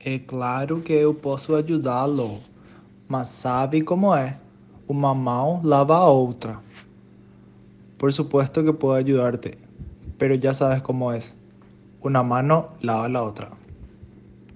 É claro que eu posso ajudá-lo, mas sabe como é? Uma mão lava a outra. Por supuesto que puedo ayudarte, pero ya sabes cómo es. Una mano lava la otra.